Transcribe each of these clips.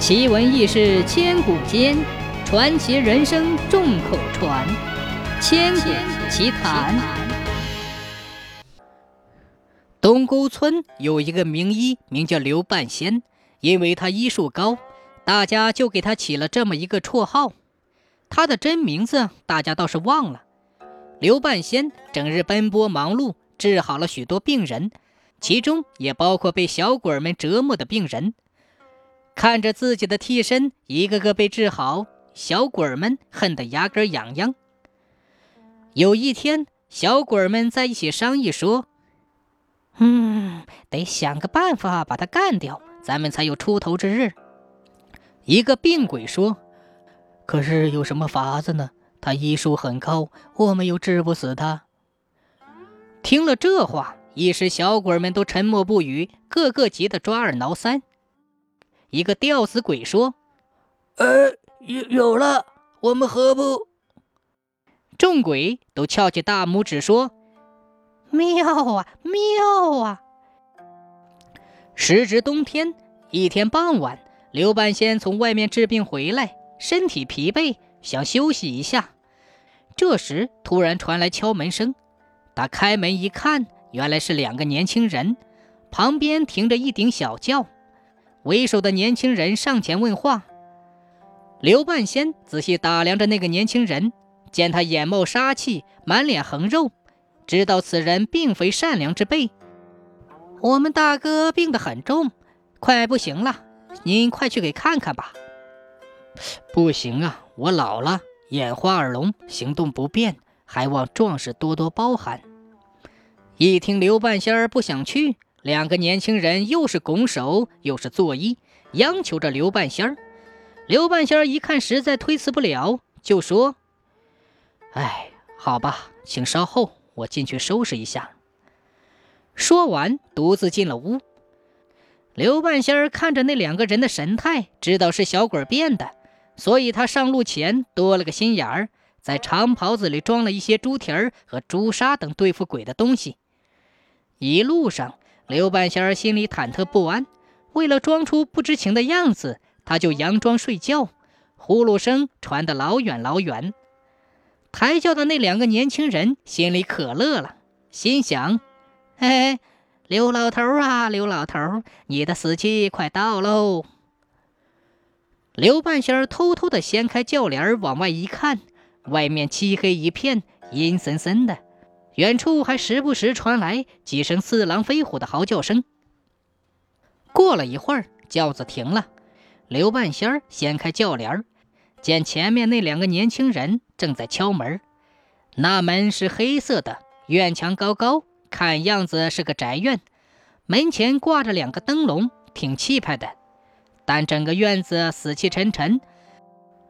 奇闻异事千古间，传奇人生众口传。千古奇谈。东沟村有一个名医，名叫刘半仙，因为他医术高，大家就给他起了这么一个绰号。他的真名字大家倒是忘了。刘半仙整日奔波忙碌，治好了许多病人，其中也包括被小鬼们折磨的病人。看着自己的替身一个个被治好，小鬼儿们恨得牙根痒痒。有一天，小鬼儿们在一起商议说：“嗯，得想个办法把他干掉，咱们才有出头之日。”一个病鬼说：“可是有什么法子呢？他医术很高，我们又治不死他。”听了这话，一时小鬼儿们都沉默不语，个个急得抓耳挠腮。一个吊死鬼说：“呃，有有了，我们何不？”众鬼都翘起大拇指说：“妙啊，妙啊！”时值冬天，一天傍晚，刘半仙从外面治病回来，身体疲惫，想休息一下。这时，突然传来敲门声。他开门一看，原来是两个年轻人，旁边停着一顶小轿。为首的年轻人上前问话，刘半仙仔细打量着那个年轻人，见他眼冒杀气，满脸横肉，知道此人并非善良之辈。我们大哥病得很重，快不行了，您快去给看看吧。不行啊，我老了，眼花耳聋，行动不便，还望壮士多多包涵。一听刘半仙儿不想去。两个年轻人又是拱手又是作揖，央求着刘半仙儿。刘半仙儿一看实在推辞不了，就说：“哎，好吧，请稍后，我进去收拾一下。”说完，独自进了屋。刘半仙儿看着那两个人的神态，知道是小鬼变的，所以他上路前多了个心眼儿，在长袍子里装了一些猪蹄儿和朱砂等对付鬼的东西。一路上。刘半仙儿心里忐忑不安，为了装出不知情的样子，他就佯装睡觉，呼噜声传得老远老远。抬轿的那两个年轻人心里可乐了，心想：“嘿嘿，刘老头啊，刘老头，你的死期快到喽！”刘半仙儿偷偷地掀开轿帘往外一看，外面漆黑一片，阴森森的。远处还时不时传来几声似狼非虎的嚎叫声。过了一会儿，轿子停了，刘半仙儿掀开轿帘儿见前面那两个年轻人正在敲门。那门是黑色的，院墙高高，看样子是个宅院。门前挂着两个灯笼，挺气派的。但整个院子死气沉沉。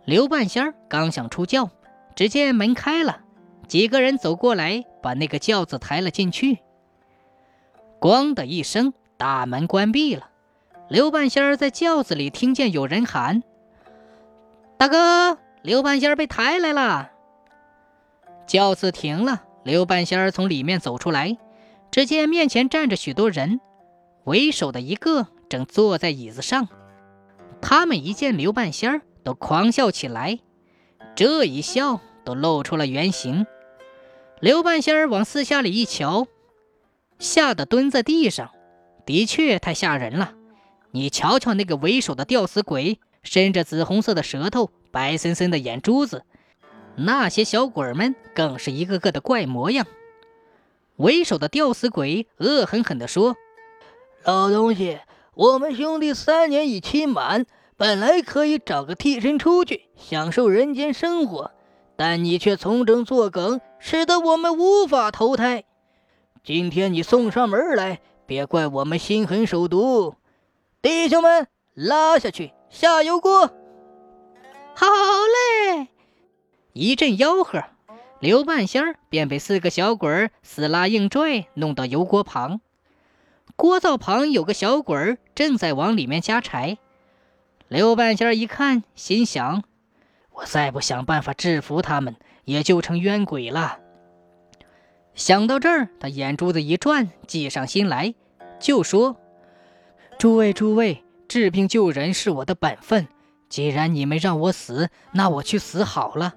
刘半仙儿刚想出轿，只见门开了。几个人走过来，把那个轿子抬了进去。咣的一声，大门关闭了。刘半仙儿在轿子里听见有人喊：“大哥，刘半仙儿被抬来了。”轿子停了，刘半仙儿从里面走出来，只见面前站着许多人，为首的一个正坐在椅子上。他们一见刘半仙儿，都狂笑起来，这一笑都露出了原形。刘半仙儿往四下里一瞧，吓得蹲在地上。的确太吓人了！你瞧瞧那个为首的吊死鬼，伸着紫红色的舌头，白森森的眼珠子；那些小鬼们更是一个个的怪模样。为首的吊死鬼恶狠狠地说：“老东西，我们兄弟三年已期满，本来可以找个替身出去享受人间生活。”但你却从中作梗，使得我们无法投胎。今天你送上门来，别怪我们心狠手毒。弟兄们，拉下去，下油锅。好嘞！一阵吆喝，刘半仙儿便被四个小鬼儿死拉硬拽，弄到油锅旁。锅灶旁有个小鬼儿正在往里面加柴。刘半仙儿一看，心想。我再不想办法制服他们，也就成冤鬼了。想到这儿，他眼珠子一转，计上心来，就说：“诸位，诸位，治病救人是我的本分。既然你们让我死，那我去死好了。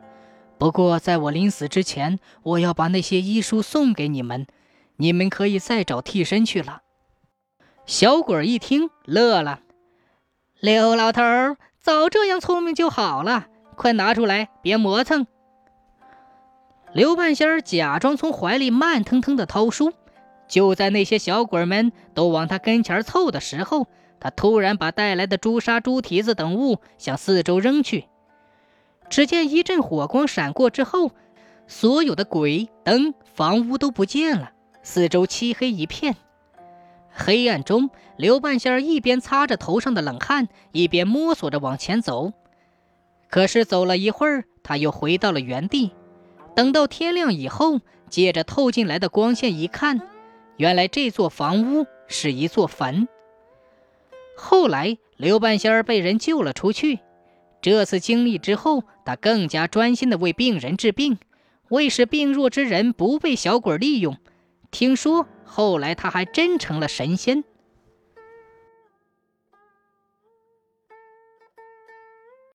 不过在我临死之前，我要把那些医书送给你们，你们可以再找替身去了。”小鬼一听乐了：“刘老头，早这样聪明就好了，快拿出来，别磨蹭。”刘半仙儿假装从怀里慢腾腾地掏书，就在那些小鬼们都往他跟前凑的时候，他突然把带来的朱砂、猪蹄子等物向四周扔去。只见一阵火光闪过之后，所有的鬼灯、房屋都不见了，四周漆黑一片。黑暗中，刘半仙儿一边擦着头上的冷汗，一边摸索着往前走。可是走了一会儿，他又回到了原地。等到天亮以后，借着透进来的光线一看，原来这座房屋是一座坟。后来刘半仙儿被人救了出去。这次经历之后，他更加专心地为病人治病，为使病弱之人不被小鬼利用。听说后来他还真成了神仙。